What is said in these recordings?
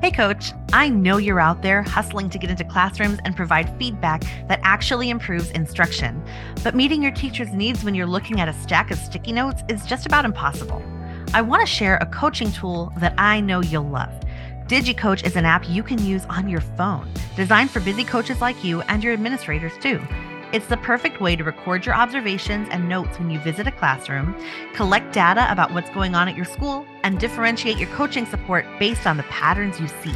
Hey, coach, I know you're out there hustling to get into classrooms and provide feedback that actually improves instruction. But meeting your teacher's needs when you're looking at a stack of sticky notes is just about impossible. I want to share a coaching tool that I know you'll love. DigiCoach is an app you can use on your phone, designed for busy coaches like you and your administrators too. It's the perfect way to record your observations and notes when you visit a classroom, collect data about what's going on at your school, and differentiate your coaching support based on the patterns you see.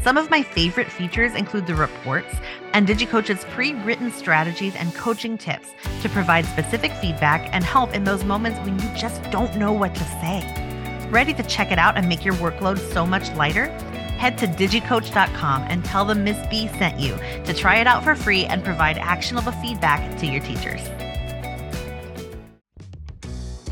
Some of my favorite features include the reports and DigiCoach's pre written strategies and coaching tips to provide specific feedback and help in those moments when you just don't know what to say. Ready to check it out and make your workload so much lighter? Head to digicoach.com and tell them Miss B sent you to try it out for free and provide actionable feedback to your teachers.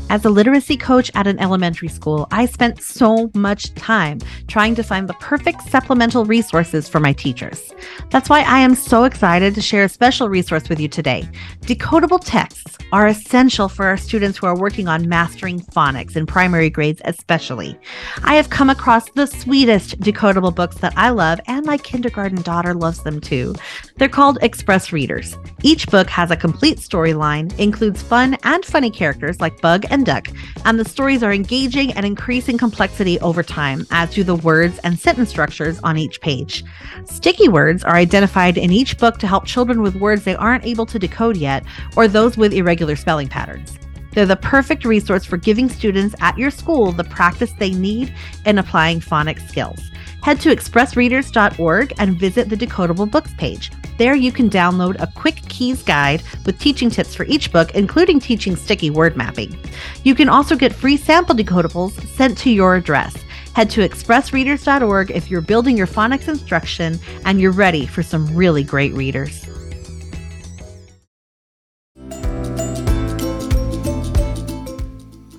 As a literacy coach at an elementary school, I spent so much time trying to find the perfect supplemental resources for my teachers. That's why I am so excited to share a special resource with you today. Decodable texts are essential for our students who are working on mastering phonics in primary grades, especially. I have come across the sweetest decodable books that I love, and my kindergarten daughter loves them too. They're called Express Readers. Each book has a complete storyline, includes fun and funny characters like Bug and And the stories are engaging and increasing complexity over time, as do the words and sentence structures on each page. Sticky words are identified in each book to help children with words they aren't able to decode yet or those with irregular spelling patterns. They're the perfect resource for giving students at your school the practice they need in applying phonics skills. Head to expressreaders.org and visit the Decodable Books page. There you can download a quick keys guide with teaching tips for each book, including teaching sticky word mapping. You can also get free sample decodables sent to your address. Head to expressreaders.org if you're building your phonics instruction and you're ready for some really great readers.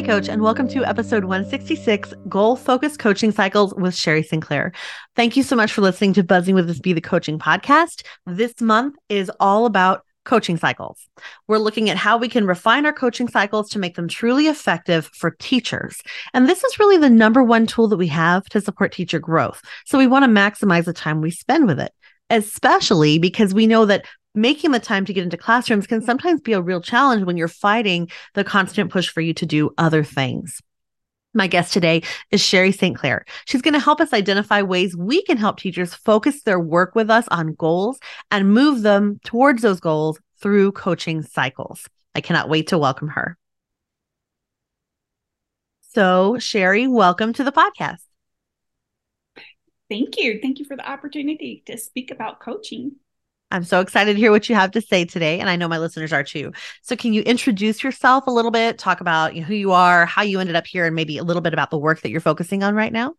Hey, Coach, and welcome to episode 166 Goal Focused Coaching Cycles with Sherry St. Clair. Thank you so much for listening to Buzzing with Miss B the Coaching Podcast. This month is all about coaching cycles. We're looking at how we can refine our coaching cycles to make them truly effective for teachers. And this is really the number one tool that we have to support teacher growth. So we want to maximize the time we spend with it, especially because we know that making the time to get into classrooms can sometimes be a real challenge when you're fighting the constant push for you to do other things. My guest today is Sherry St. Clair. She's going to help us identify ways we can help teachers focus their work with us on goals and move them towards those goals through coaching cycles. I cannot wait to welcome her. So, Sherry, welcome to the podcast. Thank you. Thank you for the opportunity to speak about coaching. I'm so excited to hear what you have to say today. And I know my listeners are too. So, can you introduce yourself a little bit, talk about you know, who you are, how you ended up here, and maybe a little bit about the work that you're focusing on right now?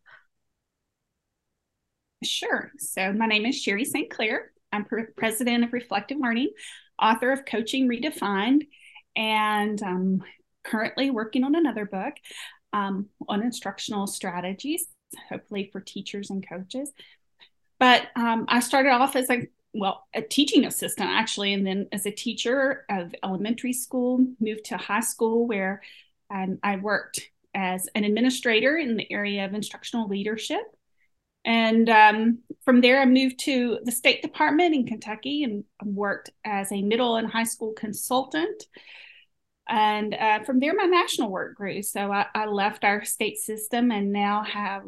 Sure. So, my name is Sherry St. Clair. I'm pre- president of Reflect to Learn, author of Coaching Redefined, and I'm currently working on another book um, on instructional strategies, hopefully for teachers and coaches. But um, I started off as a well, a teaching assistant actually, and then as a teacher of elementary school, moved to high school where um, I worked as an administrator in the area of instructional leadership. And um, from there, I moved to the State Department in Kentucky and worked as a middle and high school consultant. And uh, from there, my national work grew. So I, I left our state system and now have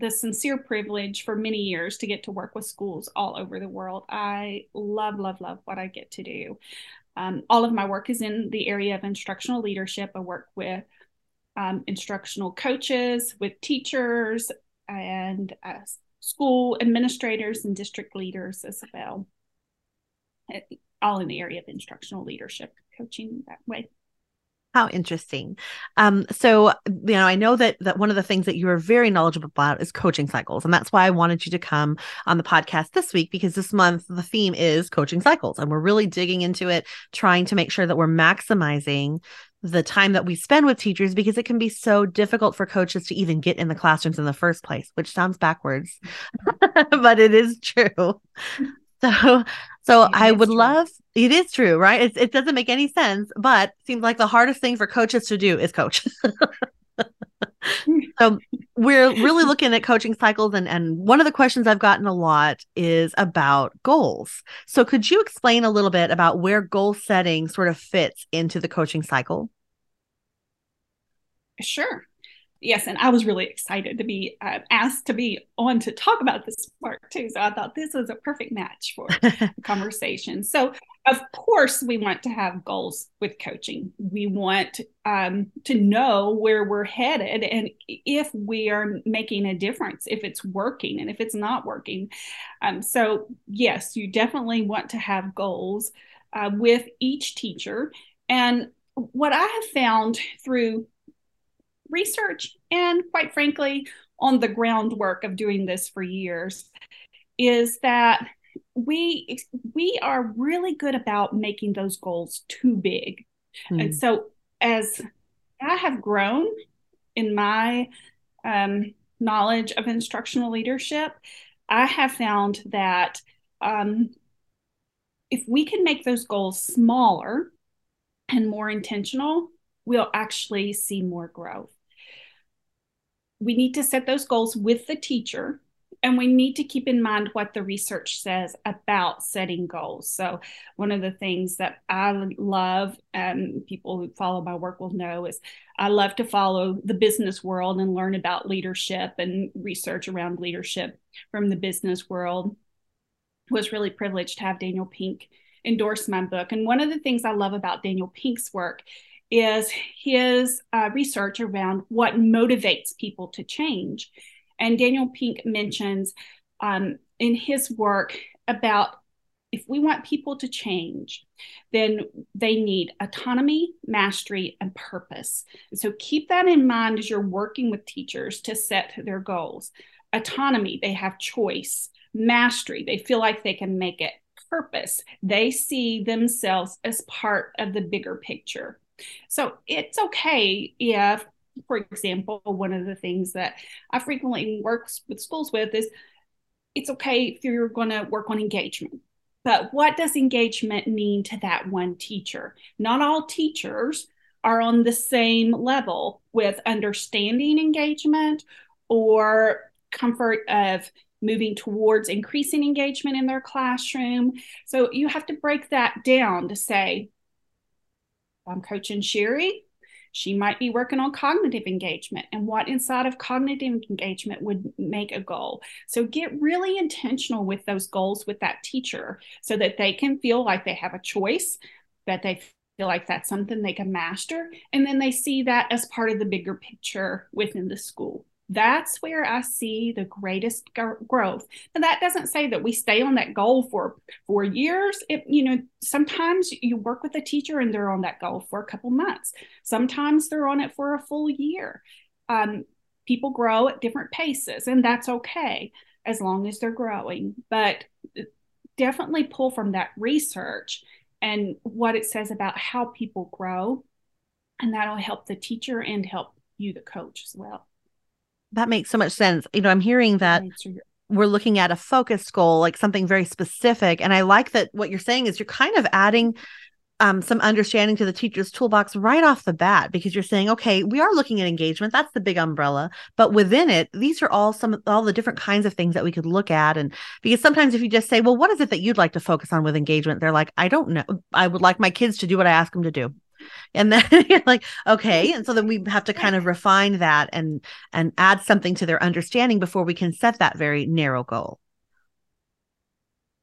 the sincere privilege for many years to get to work with schools all over the world. I love, love, love what I get to do. Um, all of my work is in the area of instructional leadership. I work with um, instructional coaches, with teachers, and uh, school administrators and district leaders as well. All in the area of instructional leadership, coaching that way. How interesting. Um, so you know, I know that that one of the things that you are very knowledgeable about is coaching cycles, and that's why I wanted you to come on the podcast this week because this month the theme is coaching cycles, and we're really digging into it, trying to make sure that we're maximizing the time that we spend with teachers because it can be so difficult for coaches to even get in the classrooms in the first place, which sounds backwards, but it is true. So, so I would true. love. It is true, right? It, it doesn't make any sense, but seems like the hardest thing for coaches to do is coach. so we're really looking at coaching cycles and and one of the questions I've gotten a lot is about goals. So could you explain a little bit about where goal setting sort of fits into the coaching cycle? Sure yes, and I was really excited to be uh, asked to be on to talk about this part too. So I thought this was a perfect match for conversation. So of course we want to have goals with coaching. We want um, to know where we're headed and if we are making a difference, if it's working and if it's not working. Um, so yes, you definitely want to have goals uh, with each teacher. And what I have found through research and quite frankly on the groundwork of doing this for years is that we we are really good about making those goals too big mm. and so as i have grown in my um, knowledge of instructional leadership i have found that um, if we can make those goals smaller and more intentional we'll actually see more growth we need to set those goals with the teacher and we need to keep in mind what the research says about setting goals. So, one of the things that I love, and people who follow my work will know, is I love to follow the business world and learn about leadership and research around leadership from the business world. Was really privileged to have Daniel Pink endorse my book. And one of the things I love about Daniel Pink's work is his uh, research around what motivates people to change. And Daniel Pink mentions um, in his work about if we want people to change, then they need autonomy, mastery, and purpose. So keep that in mind as you're working with teachers to set their goals. Autonomy, they have choice. Mastery, they feel like they can make it. Purpose, they see themselves as part of the bigger picture. So it's okay if, for example, one of the things that I frequently work with schools with is it's okay if you're going to work on engagement. But what does engagement mean to that one teacher? Not all teachers are on the same level with understanding engagement or comfort of moving towards increasing engagement in their classroom. So you have to break that down to say, I'm coaching Sherry. She might be working on cognitive engagement and what inside of cognitive engagement would make a goal. So get really intentional with those goals with that teacher so that they can feel like they have a choice, that they feel like that's something they can master, and then they see that as part of the bigger picture within the school that's where I see the greatest growth. And that doesn't say that we stay on that goal for four years. It, you know, sometimes you work with a teacher and they're on that goal for a couple months. Sometimes they're on it for a full year. Um, people grow at different paces, and that's okay as long as they're growing. But definitely pull from that research and what it says about how people grow, and that'll help the teacher and help you, the coach, as well that makes so much sense. You know, I'm hearing that we're looking at a focused goal, like something very specific. And I like that what you're saying is you're kind of adding um, some understanding to the teacher's toolbox right off the bat because you're saying, okay, we are looking at engagement. That's the big umbrella. But within it, these are all some all the different kinds of things that we could look at. And because sometimes if you just say, well, what is it that you'd like to focus on with engagement? They're like, I don't know. I would like my kids to do what I ask them to do and then you're like okay. And so then we have to kind of refine that and and add something to their understanding before we can set that very narrow goal.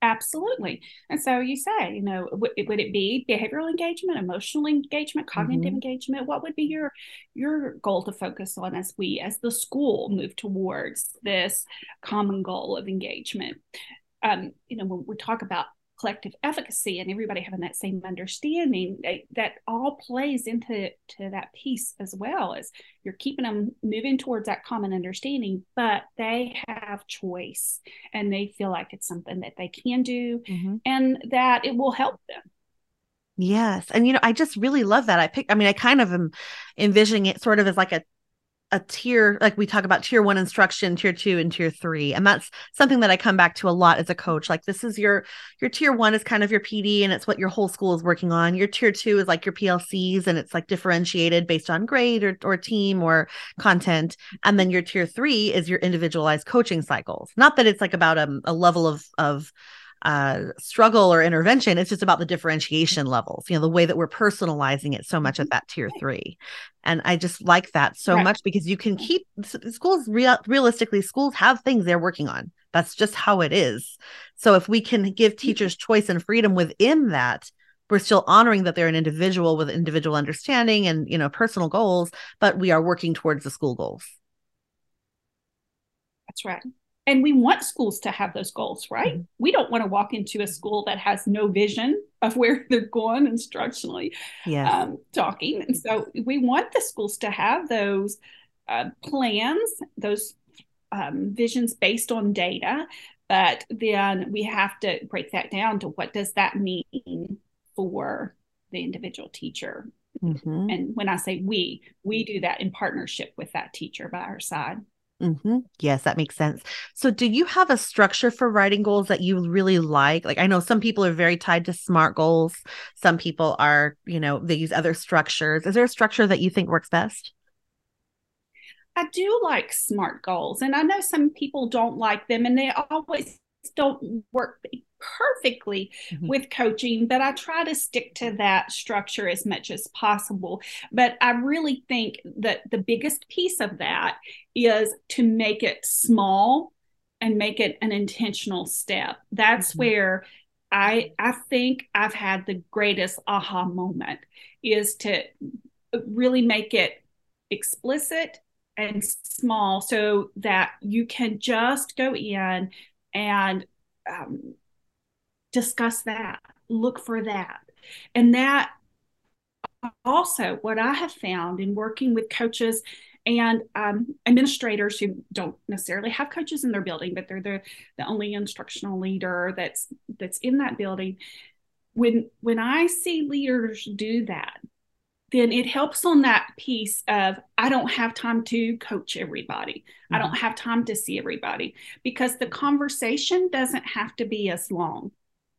Absolutely. And so you say you know would, would it be behavioral engagement emotional engagement cognitive mm-hmm. engagement? What would be your your goal to focus on as we as the school move towards this common goal of engagement? Um, you know when we talk about collective efficacy and everybody having that same understanding that all plays into to that piece as well as you're keeping them moving towards that common understanding but they have choice and they feel like it's something that they can do mm-hmm. and that it will help them Yes. And you know, I just really love that. I pick I mean, I kind of am envisioning it sort of as like a a tier like we talk about tier 1 instruction, tier 2 and tier 3. And that's something that I come back to a lot as a coach. Like this is your your tier 1 is kind of your PD and it's what your whole school is working on. Your tier 2 is like your PLCs and it's like differentiated based on grade or or team or content. And then your tier 3 is your individualized coaching cycles. Not that it's like about a, um, a level of of uh, struggle or intervention. It's just about the differentiation levels, you know, the way that we're personalizing it so much at that tier three. And I just like that so right. much because you can keep schools real, realistically, schools have things they're working on. That's just how it is. So if we can give mm-hmm. teachers choice and freedom within that, we're still honoring that they're an individual with individual understanding and you know personal goals, but we are working towards the school goals. That's right and we want schools to have those goals right mm-hmm. we don't want to walk into a school that has no vision of where they're going instructionally yes. um, talking and so we want the schools to have those uh, plans those um, visions based on data but then we have to break that down to what does that mean for the individual teacher mm-hmm. and when i say we we do that in partnership with that teacher by our side Mm-hmm. Yes, that makes sense. So, do you have a structure for writing goals that you really like? Like, I know some people are very tied to SMART goals. Some people are, you know, they use other structures. Is there a structure that you think works best? I do like SMART goals, and I know some people don't like them, and they always don't work perfectly mm-hmm. with coaching, but I try to stick to that structure as much as possible. But I really think that the biggest piece of that is to make it small and make it an intentional step. That's mm-hmm. where I I think I've had the greatest aha moment is to really make it explicit and small so that you can just go in and um, discuss that, look for that. And that also, what I have found in working with coaches and um, administrators who don't necessarily have coaches in their building, but they're the, the only instructional leader that's that's in that building. When when I see leaders do that, then it helps on that piece of I don't have time to coach everybody. Mm-hmm. I don't have time to see everybody because the conversation doesn't have to be as long.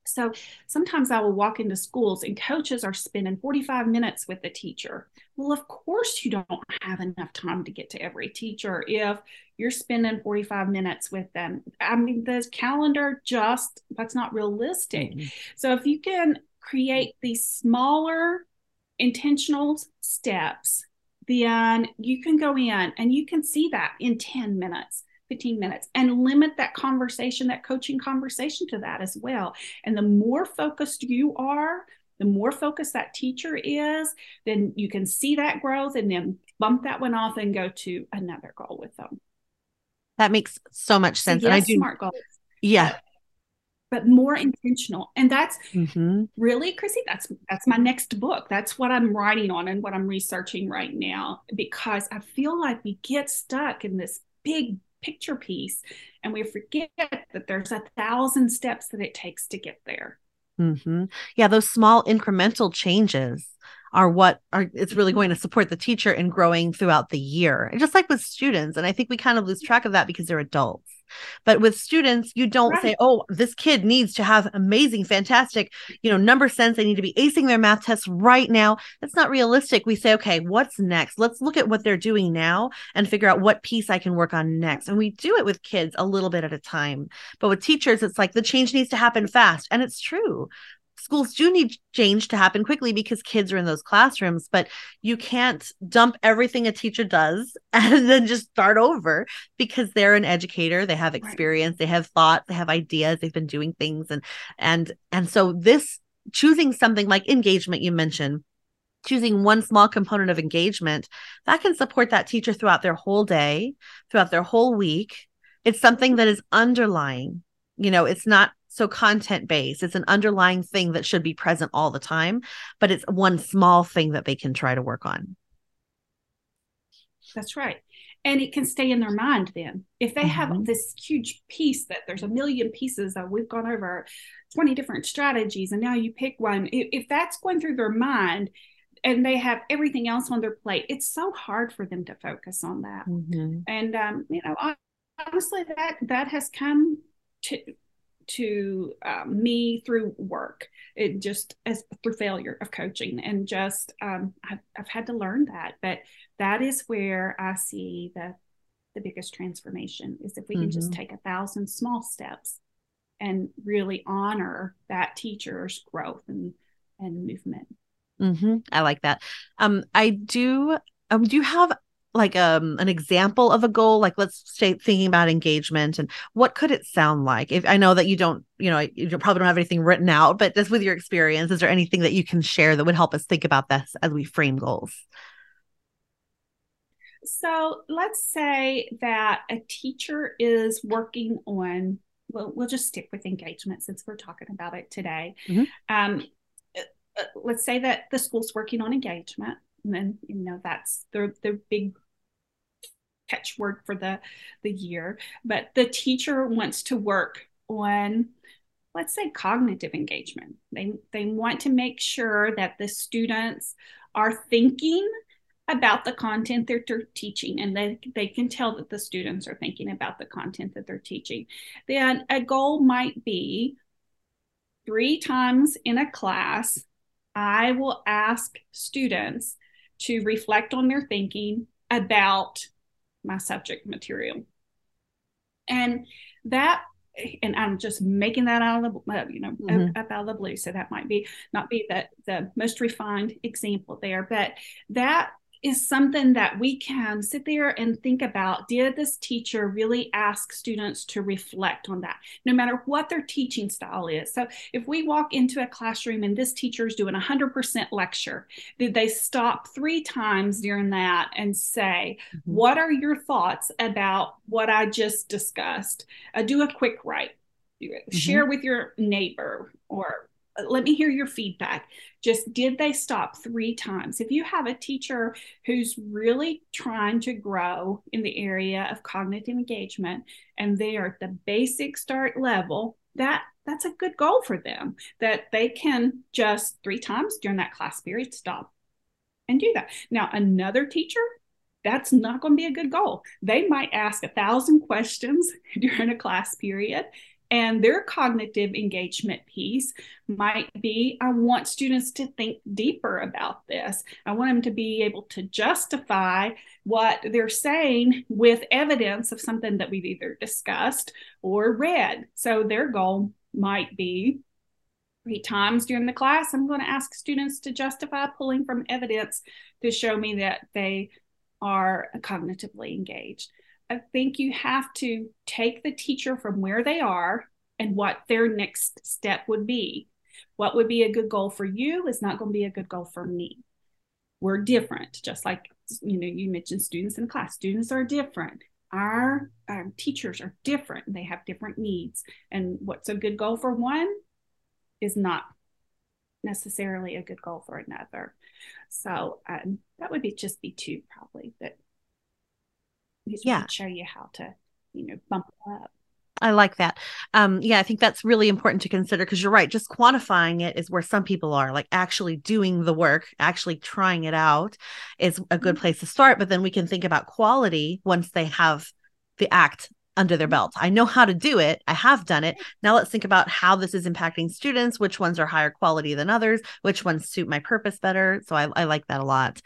So sometimes I will walk into schools and coaches are spending 45 minutes with the teacher. Well, of course, you don't have enough time to get to every teacher if you're spending 45 minutes with them. I mean, the calendar just, that's not realistic. Mm-hmm. So if you can create these smaller intentional steps, then you can go in and you can see that in 10 minutes. 15 minutes and limit that conversation, that coaching conversation to that as well. And the more focused you are, the more focused that teacher is, then you can see that growth and then bump that one off and go to another goal with them. That makes so much sense. So yes, and I do smart goals. Yeah but more intentional and that's mm-hmm. really chrissy that's that's my next book that's what i'm writing on and what i'm researching right now because i feel like we get stuck in this big picture piece and we forget that there's a thousand steps that it takes to get there mm-hmm. yeah those small incremental changes are what are it's really going to support the teacher in growing throughout the year just like with students and i think we kind of lose track of that because they're adults but with students, you don't right. say, oh, this kid needs to have amazing, fantastic, you know, number sense. They need to be acing their math tests right now. That's not realistic. We say, okay, what's next? Let's look at what they're doing now and figure out what piece I can work on next. And we do it with kids a little bit at a time. But with teachers, it's like the change needs to happen fast. And it's true schools do need change to happen quickly because kids are in those classrooms but you can't dump everything a teacher does and then just start over because they're an educator they have experience right. they have thoughts they have ideas they've been doing things and and and so this choosing something like engagement you mentioned choosing one small component of engagement that can support that teacher throughout their whole day throughout their whole week it's something that is underlying you know it's not so content based. It's an underlying thing that should be present all the time, but it's one small thing that they can try to work on. That's right. And it can stay in their mind then. If they mm-hmm. have this huge piece that there's a million pieces that we've gone over 20 different strategies and now you pick one, if, that's going through their mind, and they have everything else on their plate it's so hard for them to focus on that mm-hmm. and um, you know honestly that that has come to to um, me through work it just as through failure of coaching and just um, I've, I've had to learn that but that is where i see the the biggest transformation is if we mm-hmm. can just mm-hmm. take a thousand small steps and really honor that teacher's growth and and movement mm-hmm. i like that um i do um do you have like um an example of a goal? Like let's say thinking about engagement and what could it sound like? If i know that you don't you know you probably don't have anything written out but just with your experience is there anything that you can share that would help us think about this as we frame goals? So let's say that a teacher is working on well we'll just stick with engagement since we're talking about it today. Mm-hmm. um, uh, uh, let's say that the school's working on engagement and then you know that's the the big catchword for the the year. But the teacher wants to work on let's say cognitive engagement. They they want to make sure that the students are thinking about the content that they're teaching and they, they can tell that the students are thinking about the content that they're teaching. Then a goal might be three times in a class i will ask students to reflect on their thinking about my subject material. And that and I'm just making that out of the you know mm-hmm. up out of the blue. So that might be not be the the most refined example there, but that is something that we can sit there and think about did this teacher really ask students to reflect on that no matter what their teaching style is so if we walk into a classroom and this teacher is doing a 100% lecture did they stop three times during that and say mm-hmm. what are your thoughts about what i just discussed uh, do a quick write mm-hmm. share with your neighbor or let me hear your feedback. Just did they stop three times? If you have a teacher who's really trying to grow in the area of cognitive engagement and they are at the basic start level, that that's a good goal for them that they can just three times during that class period stop and do that. Now, another teacher that's not going to be a good goal. They might ask a thousand questions during a class period and their cognitive engagement piece might be I want students to think deeper about this. I want them to be able to justify what they're saying with evidence of something that we've either discussed or read. So their goal might be three times during the class, I'm going to ask students to justify pulling from evidence to show me that they are cognitively engaged. I think you have to take the teacher from where they are and what their next step would be. What would be a good goal for you is not going to be a good goal for me. We're different, just like you know you mentioned students in class. Students are different. Our, our teachers are different. They have different needs, and what's a good goal for one is not necessarily a good goal for another. So um, that would be just be two probably that yeah show you how to you know bump up I like that. Um, yeah, I think that's really important to consider because you're right. Just quantifying it is where some people are, like actually doing the work, actually trying it out is a good mm-hmm. place to start. But then we can think about quality once they have the act under their belt. I know how to do it. I have done it. Now let's think about how this is impacting students, which ones are higher quality than others, which ones suit my purpose better. So I, I like that a lot.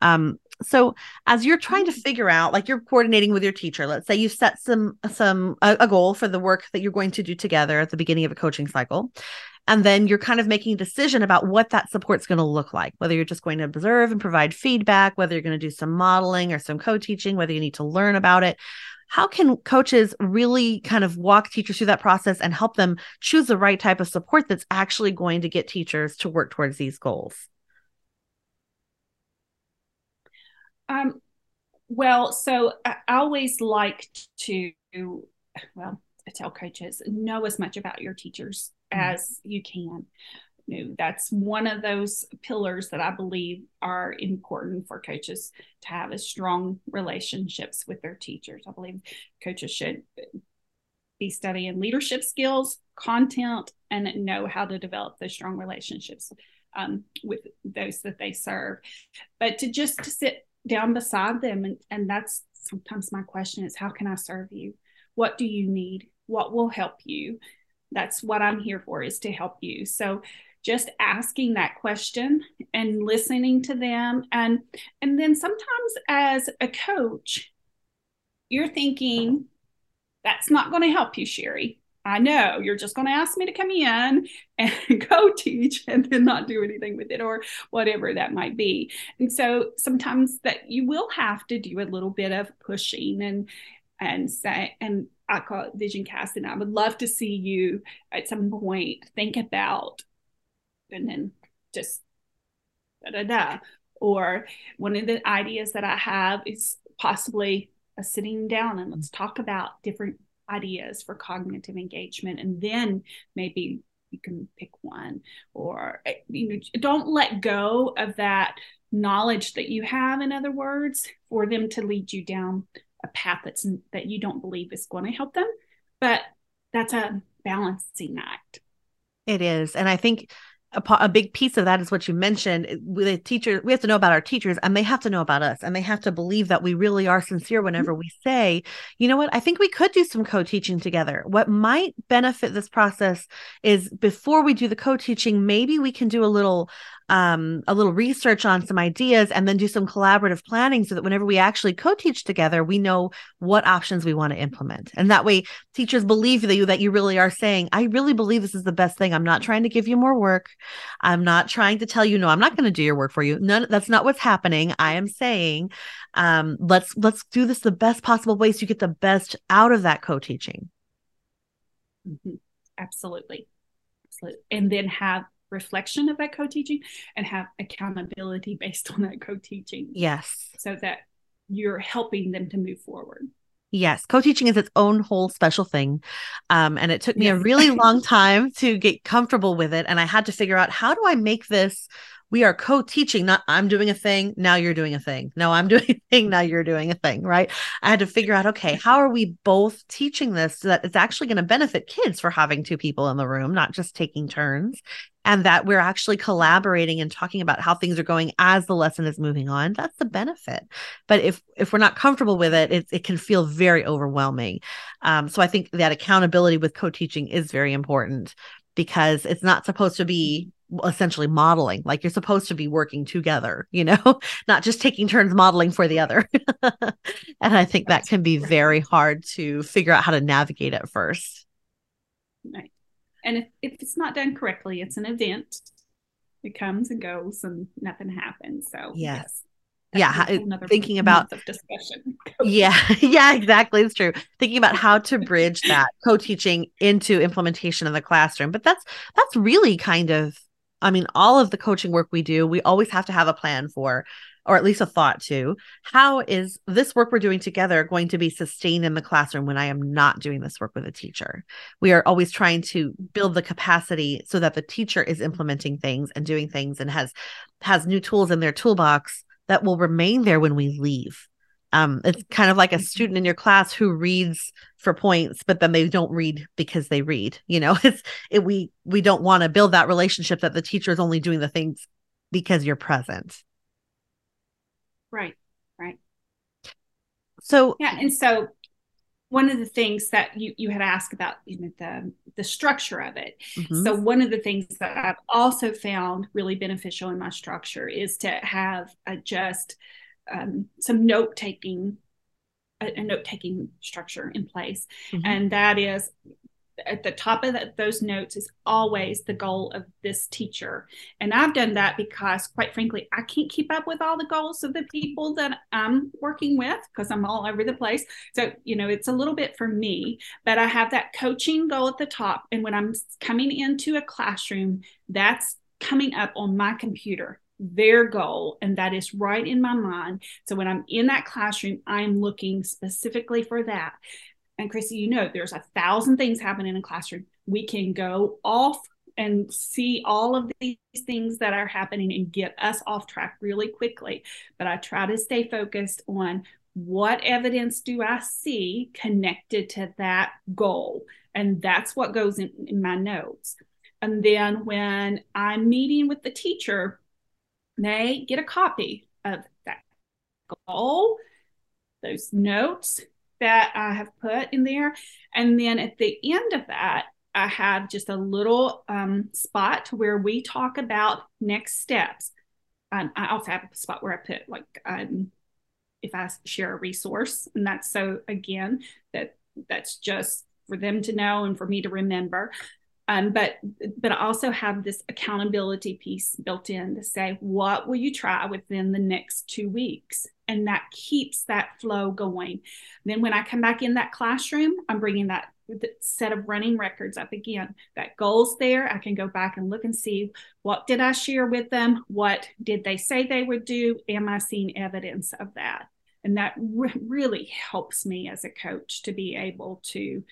Um, so as you're trying to mm. figure out like you're coordinating with your teacher let's say you set some some a, a, goal for the work that you're going to do together at the beginning of a coaching cycle and then you're kind of making a decision about what that support's going to look like whether you're just going to observe and provide feedback whether you're going to do some modeling or some co-teaching whether you need to learn about it. How can coaches really kind of walk teachers through that process and help them choose the right type of support that's actually going to get teachers to work towards these goals Um, well, so I always like to, well, tell coaches know as much about your teachers mm-hmm. as you can. You know, that's one of those pillars that I believe are important for coaches to have is strong relationships with their teachers. I believe coaches should be studying leadership skills, content, and know how to develop those strong relationships um, with those that they serve. But to just to sit down beside them, and, and that's sometimes my question is, how can I serve you? What do you need? What will help you? That's what I'm here for is to help you. So just asking that question and listening to them and and then sometimes as a coach you're thinking that's not going to help you sherry i know you're just going to ask me to come in and go teach and then not do anything with it or whatever that might be and so sometimes that you will have to do a little bit of pushing and and say and I call it vision casting. I would love to see you at some point think about and then just da da da. Or one of the ideas that I have is possibly a sitting down and let's talk about different ideas for cognitive engagement and then maybe you can pick one. Or eh, you know don't let go of that knowledge that you have in other words for them to lead you down a path that's that you don't believe is going to help them. But that's a balancing act. It is and i think a, a, big piece of that is what you mentioned with a teacher we have to know about our teachers and they have to know about us and they have to believe that we really are sincere mm-hmm. whenever we say you know what? I think we could do some co-teaching together. What might benefit this process is before we do the co-teaching maybe we can do a little um, a little research on some ideas and then do some collaborative planning so that whenever we actually co-teach together we know what options we want to implement. And that way teachers believe that you that you really are saying i really believe this is the best thing. I'm not trying to give you more work. I'm not trying to tell you no i'm not going to do your work for you none that's not what's happening. I am saying um, let's let's do this the best possible way so you get the best out of that co-teaching. Mm-hmm. absolutely. Absolutely and then have reflection of that co-teaching and have accountability based on that co-teaching. Yes. So that you're helping them to move forward. Yes, co-teaching is its own whole special thing. Um, and it took me yes. a really long time to get comfortable with it. And I had to figure out how do I make this we are co-teaching not i'm doing a thing now you're doing a thing no i'm doing a thing now you're doing a thing right i had to figure out okay how are we both teaching this so that it's actually going to benefit kids for having two people in the room not just taking turns and that we're actually collaborating and talking about how things are going as the lesson is moving on that's the benefit. But if if we're not comfortable with it it, it can feel very overwhelming. Um, so i think that accountability with co-teaching is very important because it's not supposed to be essentially modeling like you're supposed to be working together you know not just taking turns modeling for the other. And i think that can be very hard to figure out how to navigate at first. Right and if, if it's not done correctly it's an event. It comes and goes and nothing happens. So yes, yes yeah thinking about discussion. Yeah yeah exactly it's true. Thinking about how to bridge that co-teaching into implementation in the classroom. But that's that's really kind of I mean, all of the coaching work we do, we always have to have a plan for, or at least a thought to, how is this work we're doing together going to be sustained in the classroom when I am not doing this work with a teacher? We are always trying to build the capacity so that the teacher is implementing things and doing things and has has new tools in their toolbox that will remain there when we leave um, it's kind of like a student in your class who reads for points but then they don't read because they read you know? It's it, we we don't want to build that relationship that the teacher is only doing the things because you're present. Right right. So yeah and so one of the things that you you had asked about you know the the structure of it. Mm-hmm. so one of the things that i've also found really beneficial in my structure is to have a just um, some note taking a, a note taking structure in place mm-hmm. and that is at the top of the, those notes is always the goal of this teacher. And I've done that because, quite frankly, I can't keep up with all the goals of the people that I'm working with because I'm all over the place. So, you know, it's a little bit for me, but I have that coaching goal at the top. And when I'm coming into a classroom, that's coming up on my computer their goal and that is right in my mind so when i'm in that classroom i'm looking specifically for that and Chrissy, you know, there's a thousand things happening in a classroom. We can go off and see all of these things that are happening and get us off track really quickly. But I try to stay focused on what evidence do I see connected to that goal? And that's what goes in, in my notes. And then when I'm meeting with the teacher, they get a copy of that goal, those notes that I have put in there. And then at the end of that, I have just a little um, spot where we talk about next steps. Um, I also have a spot where I put like um, if I share a resource, and that's so again that that's just for them to know and for me to remember. Um, but but I also have this accountability piece built in to say what will you try within the next two weeks, and that keeps that flow going. Then when I come back in that classroom, I'm bringing that set of running records up again. That goal's there. I can go back and look and see what did I share with them? What did they say they would do? Am I seeing evidence of that? And that re- really helps me as a coach to be able to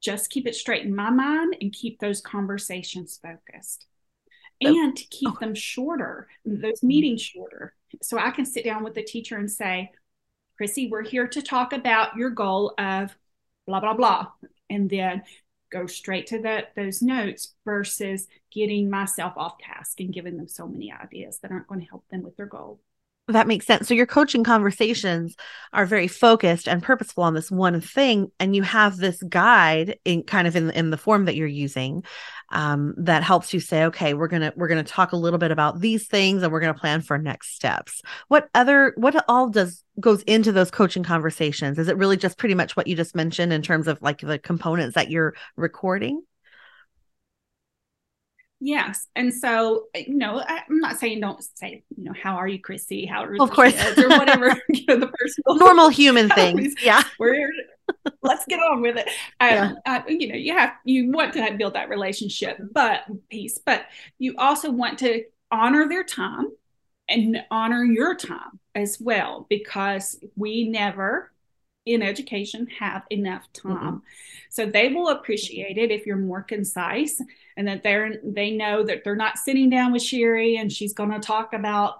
just keep it straight in my mind and keep those conversations focused and to keep okay. them shorter, those mm-hmm. meetings shorter. So I can sit down with the teacher and say, Chrissy, we're here to talk about your goal of blah blah blah and then go straight to that those notes versus getting myself off task and giving them so many ideas that aren't going to help them with their goal that makes sense. So your coaching conversations are very focused and purposeful on this one thing, and you have this guide in kind of in in the form that you're using um, that helps you say, okay, we're gonna we're gonna talk a little bit about these things, and we're gonna plan for next steps. What other what all does goes into those coaching conversations? Is it really just pretty much what you just mentioned in terms of like the components that you're recording? Yes. And so, eh, you know, I, am not saying don't say, you know, how are you, Chrissy? How are of course. or whatever, you know, the personal normal human things. Yeah. We're let's get on with it. Um, yeah. Uh, you know, you have you want to build that relationship, but peace, but you also want to honor their time and honor your time as well, because we never in education have enough time. Mm-hmm. So they will appreciate it if you're more concise and that they're they know that they're not sitting down with Sherry and she's going to talk about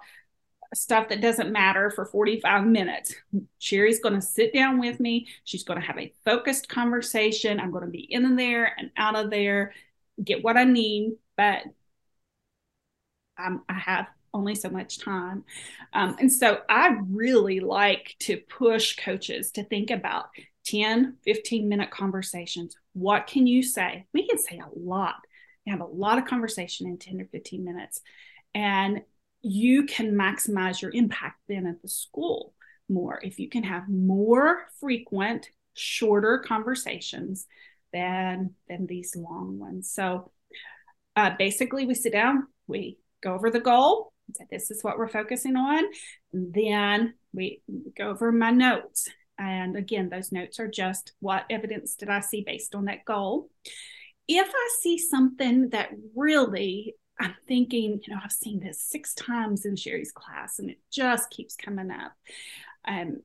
stuff that doesn't matter for 45 minutes. Sherry's going to sit down with me. She's going to have a focused conversation. I'm going to be in there and out of there, get what I need, but I'm, I have only so much time. Um, and so I really like to push coaches to think about 10, 15 minute conversations. What can you say? We can say a lot. We have a lot of conversation in 10 or 15 minutes. And you can maximize your impact then at the school more. If you can have more frequent, shorter conversations than than these long ones. So uh, basically we sit down, we go over the goal, this is what we're focusing on. And then we go over my notes. And again, those notes are just what evidence did I see based on that goal. If I see something that really I'm thinking, you know, I've seen this six times in Sherry's class and it just keeps coming up. Um,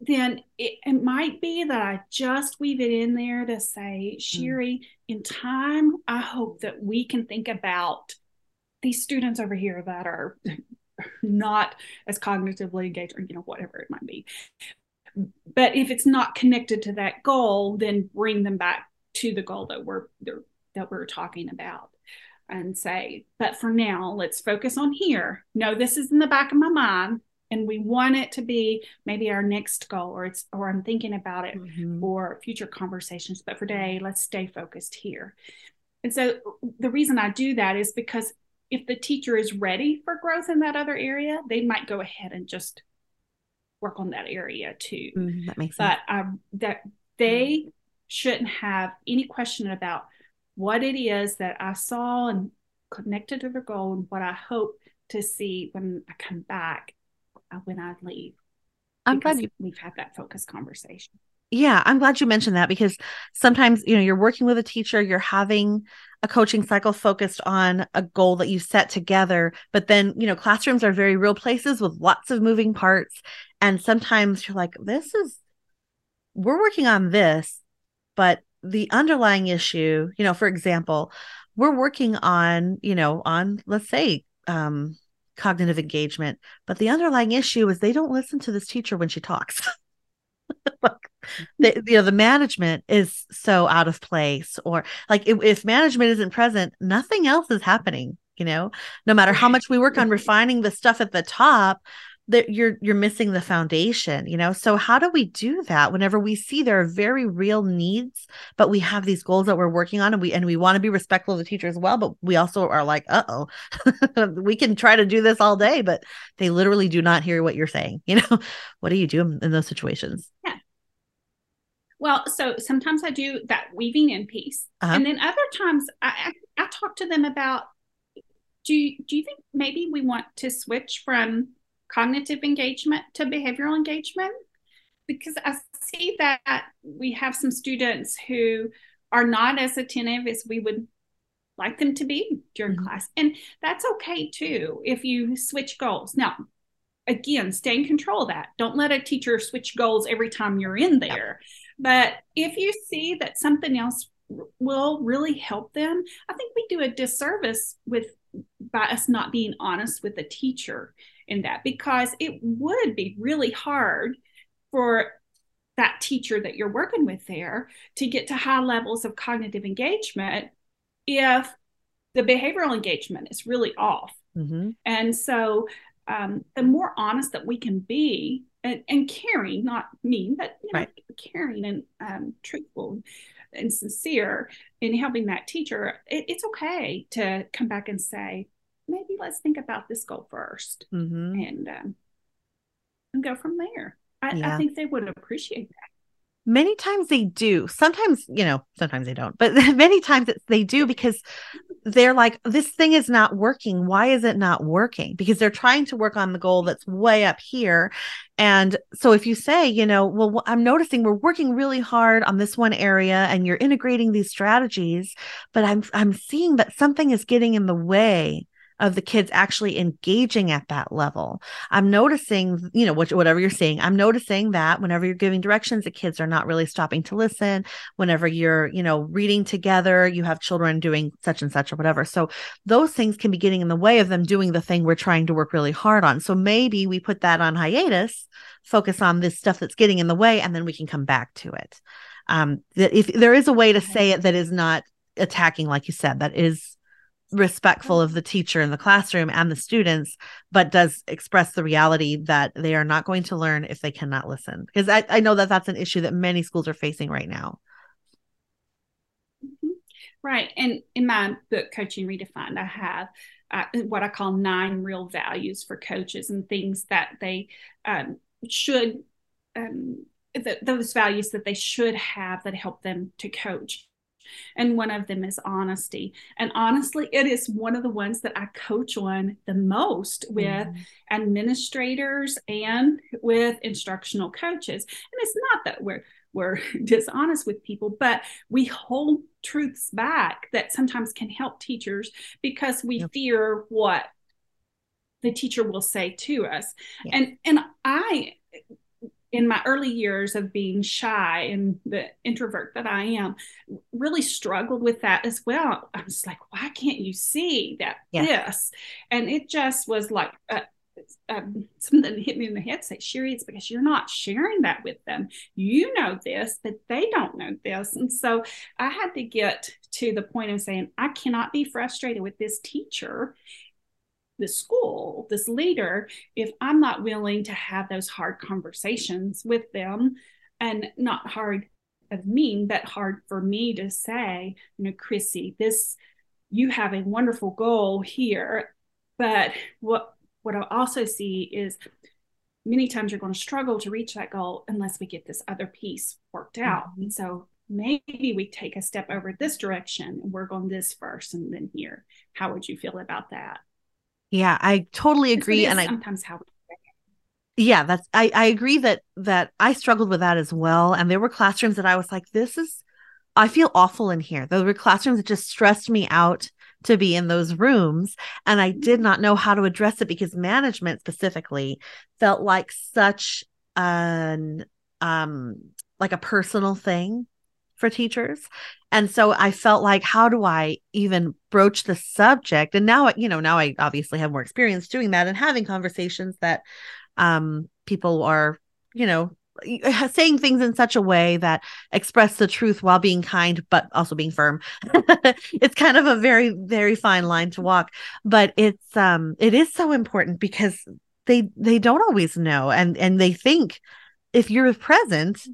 then it, it, might be that I just weave it in there to say, hmm. Sherry, mm. in time, I hope that we can think about these students over here that are not as cognitively engaged or you know whatever it might be. But if it's not connected to that goal then bring them back to the goal that we're that we're talking about and say but for now let's focus on here. No this is in the back of my mind and we want it to be maybe our next goal or it's or i'm thinking about it mm-hmm. for future conversations but for today let's stay focused here. And so the reason i do that is because if the teacher is ready for growth in that other area, they might go ahead and just work on that area too. Mm, that makes sense. But um, that they shouldn't have any question about what it is that I saw and connected to the goal and what I hope to see when I come back uh, when I leave. I'm glad you- we've had that focused conversation. Yeah, I'm glad you mentioned that because sometimes, you know, you're working with a teacher, you're having a coaching cycle focused on a goal that you set together, but then, you know, classrooms are very real places with lots of moving parts. And sometimes you're like, this is, we're working on this. but the underlying issue, you know, for example, we're working on, you know, on let's say um cognitive engagement, but the underlying issue is they don't listen to this teacher when she talks. like the, you know the management is so out of place or like if, if management isn't present nothing else is happening you know? No matter how much we work on refining the stuff at the top that you're you're missing the foundation you know? So how do we do that whenever we see there are very real needs but we have these goals that we're working on and we and we want to be respectful of the teacher as well but we also are like uh-oh we can try to do this all day but they literally do not hear what you're saying you know? What do you do in those situations? Yeah. Well so sometimes i do that weaving in piece uh-huh. and then other times I, I i talk to them about do do you think maybe we want to switch from cognitive engagement to behavioral engagement because I see that we have some students who are not as attentive as we would like them to be during mm-hmm. class. And that's okay too if you switch goals. Now, again, stay in control of that. Don't let a teacher switch goals every time you're in there. But if you see that something else will really help them, I think we do a disservice with by us not being honest with the teacher in that because it would be really hard for that teacher that you're working with there to get to high levels of cognitive engagement if the behavioral engagement is really off. Mm-hmm. And so um, the more honest that we can be and, and caring, not mean, but you know, right. caring and um, truthful and sincere in helping that teacher, it, it's okay to come back and say, let's think about this goal 1st mm-hmm. and um, and go from there. I, yeah. I think they would appreciate that many times they do sometimes you know sometimes they don't but many times they do because they're like this thing is not working why is it not working because they're trying to work on the goal that's way up here and so if you say you know well i'm noticing we're working really hard on this one area and you're integrating these strategies but i'm i'm seeing that something is getting in the way of the kids actually engaging at that level. I'm noticing, you know, whatever you're seeing, I'm noticing that whenever you're giving directions, the kids are not really stopping to listen. Whenever you're, you know, reading together, you have children doing such and such or whatever. So those things can be getting in the way of them doing the thing we're trying to work really hard on. So maybe we put that on hiatus, focus on this stuff that's getting in the way, and then we can come back to it. Um, that if there is a way to say it that is not attacking, like you said, that is respectful of the teacher in the classroom and the students, but does express the reality that they are not going to learn if they cannot listen. Because I, I know that that's an issue that many schools are facing right now. Mm-hmm. Right. And in my book, Coaching Redefined, I have uh, what I call nine real values for coaches and things that they um, should, um, th- those values that they should have that help them to coach and one of them is honesty. And honestly, it is one of the ones that I coach on the most with mm. administrators and with instructional coaches. And it's not that we're we're dishonest with people, but we hold truths back that sometimes can help teachers because we yep. fear what the teacher will say to us. And and I in my early years of being shy and the introvert that I am, really struggled with that as well. I was like, why can't you see that yeah. this? And it just was like uh, um, something hit me in the head. Say, Sherry, it's because you're not sharing that with them. You know this, but they don't know this. And so I had to get to the point of saying, I cannot be frustrated with this teacher the school, this leader, if I'm not willing to have those hard conversations with them and not hard of mean, but hard for me to say, you know, Chrissy, this you have a wonderful goal here. But what what I also see is many times you're going to struggle to reach that goal unless we get this other piece worked out. Mm-hmm. And so maybe we take a step over this direction and work on this first and then here. How would you feel about that? Yeah, I totally agree. And I sometimes how yeah, that's I, I agree that that I struggled with that as well. And there were classrooms that I was like, this is I feel awful in here. There were classrooms that just stressed me out to be in those rooms. And I did not know how to address it because management specifically felt like such an um like a personal thing for teachers. And so I felt like, how do I even broach the subject? And now, you know, now I obviously have more experience doing that and having conversations that um, people are, you know, saying things in such a way that express the truth while being kind but also being firm it's kind of a very very fine line to walk but it's um it is so important because they they don't always know and and they think if you're present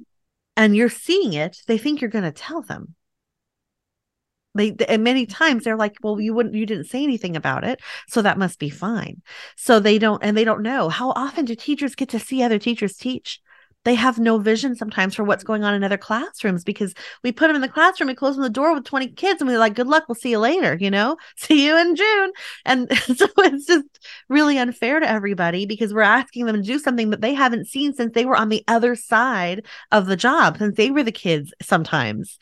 and you're seeing it they think you're going to tell them. They and many times they're like well you wouldn't you didn't say anything about it so that must be fine. So they don't and they don't know. How often do teachers get to see other teachers teach they have no vision sometimes for what's going on in other classrooms because we put them in the classroom and close them the door with 20 kids and we're like good luck we'll see you later you know? See you in june. And so it's just really unfair to everybody because we're asking them to do something that they haven't seen since they were on the other side of the job since they were the kids sometimes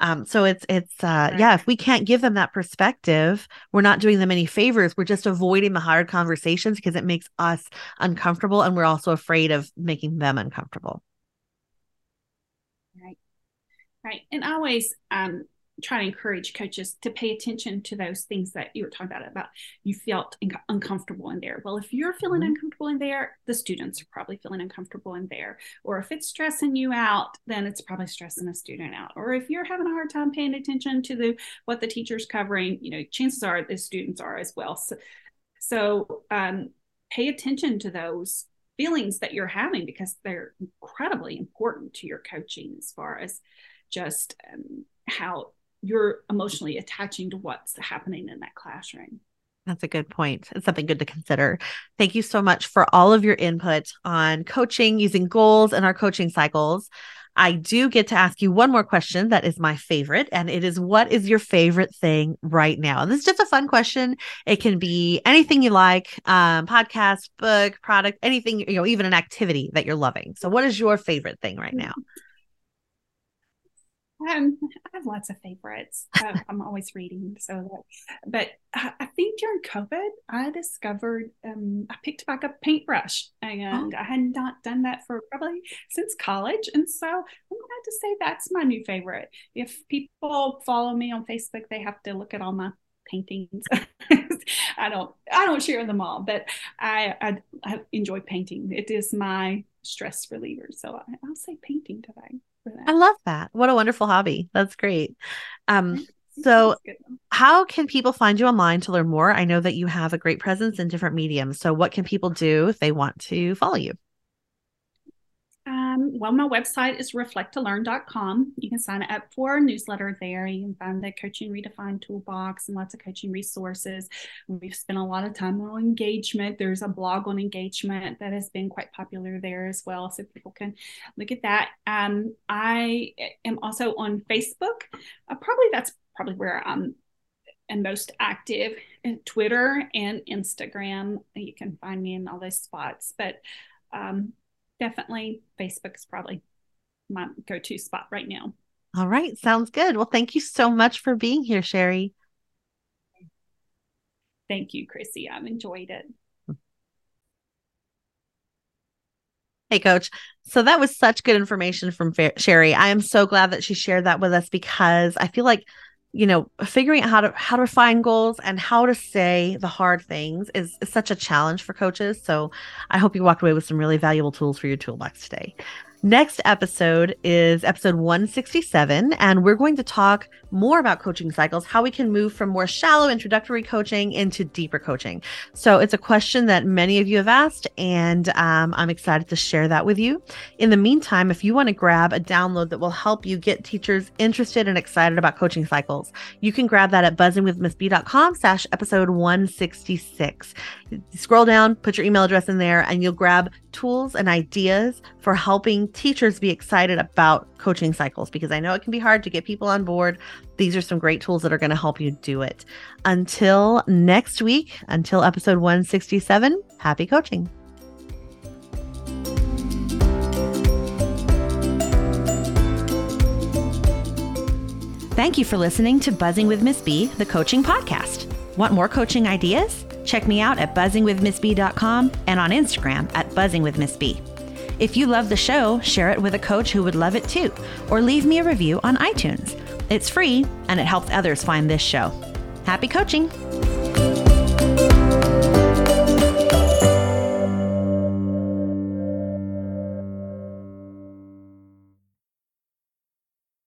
um, so it's it's uh, yeah, if we can't give them that perspective, we're not doing them any favors. We're just avoiding the hard conversations because it makes us uncomfortable, and we're also afraid of making them uncomfortable. Right, right, and always um, try to encourage coaches to pay attention to those things that you were talking about about you felt in- uncomfortable in there. Well if you're feeling mm-hmm. uncomfortable in there the students are probably feeling uncomfortable in there. Or if it's stressing you out then it's probably stressing a student out. Or if you're having a hard time paying attention to the what the teacher's covering you know chances are the students are as well. So, so um, pay attention to those feelings that you're having because they're incredibly important to your coaching as far as just um, how you're emotionally attaching to what's happening in that classroom. That's a good point. It's something good to consider. Thank you so much for all of your input on coaching using goals and our coaching cycles. I do get to ask you one more question that is my favorite, and it is what is your favorite thing right now? And this is just a fun question. It can be anything you like, um, podcast, book, product, anything, you know, even an activity that you're loving. So, what is your favorite thing right now? Um, I have lots of favorites. Uh, I'm always reading, so that, but I, I, think during COVID, I discovered um, I picked back up paintbrush, and oh. I had not done that for probably since college, and so I'm glad to say that's my new favorite. If people follow me on Facebook, they have to look at all my paintings. I don't I don't share them all, but I, I, I enjoy painting. It is my stress reliever, so I, I'll say painting today. I love that. What a wonderful hobby. That's great. Um, so, how can people find you online to learn more? I know that you have a great presence in different mediums. So, what can people do if they want to follow you? Um, well, my website is reflecttolearn.com. You can sign up for a newsletter there. You can find the Coaching Redefined toolbox and lots of coaching resources. We've spent a lot of time on engagement. There's a blog on engagement that has been quite popular there as well. So people can look at that. Um, I am also on Facebook. Uh, probably that's probably where I'm and most active Twitter and Instagram. You can find me in all those spots. But um, definitely Facebook is probably my go to spot right now. All right. Sounds good. Well, thank you so much for being here, Sherry. Thank you, Chrissy. I've enjoyed it. Hey, coach. So that was such good information from Sherry. I am so glad that she shared that with us because I feel like you know figuring out how to how to find goals and how to say the hard things is, is such a challenge for coaches. So i hope you walked away with some really valuable tools for your toolbox today Next episode is episode 167, and we're going to talk more about coaching cycles, how we can move from more shallow introductory coaching into deeper coaching. So it's a question that many of you have asked, and um, I'm excited to share that with you. In the meantime, if you want to grab a download that will help you get teachers interested and excited about coaching cycles, you can grab that at buzzingwithmissb.com slash episode 166. Scroll down, put your email address in there, and you'll grab tools and ideas for helping teachers be excited about coaching cycles because I know it can be hard to get people on board. These are some great tools that are going to help you do it. Until next week, until episode 167, happy coaching. Thank you for listening to Buzzing with Miss B, the coaching podcast. Want more coaching ideas? Check me out at buzzingwithmissb.com and on Instagram at buzzingwithmissb. If you love the show, share it with a coach who would love it too, or leave me a review on iTunes. It's free and it helps others find this show. Happy coaching!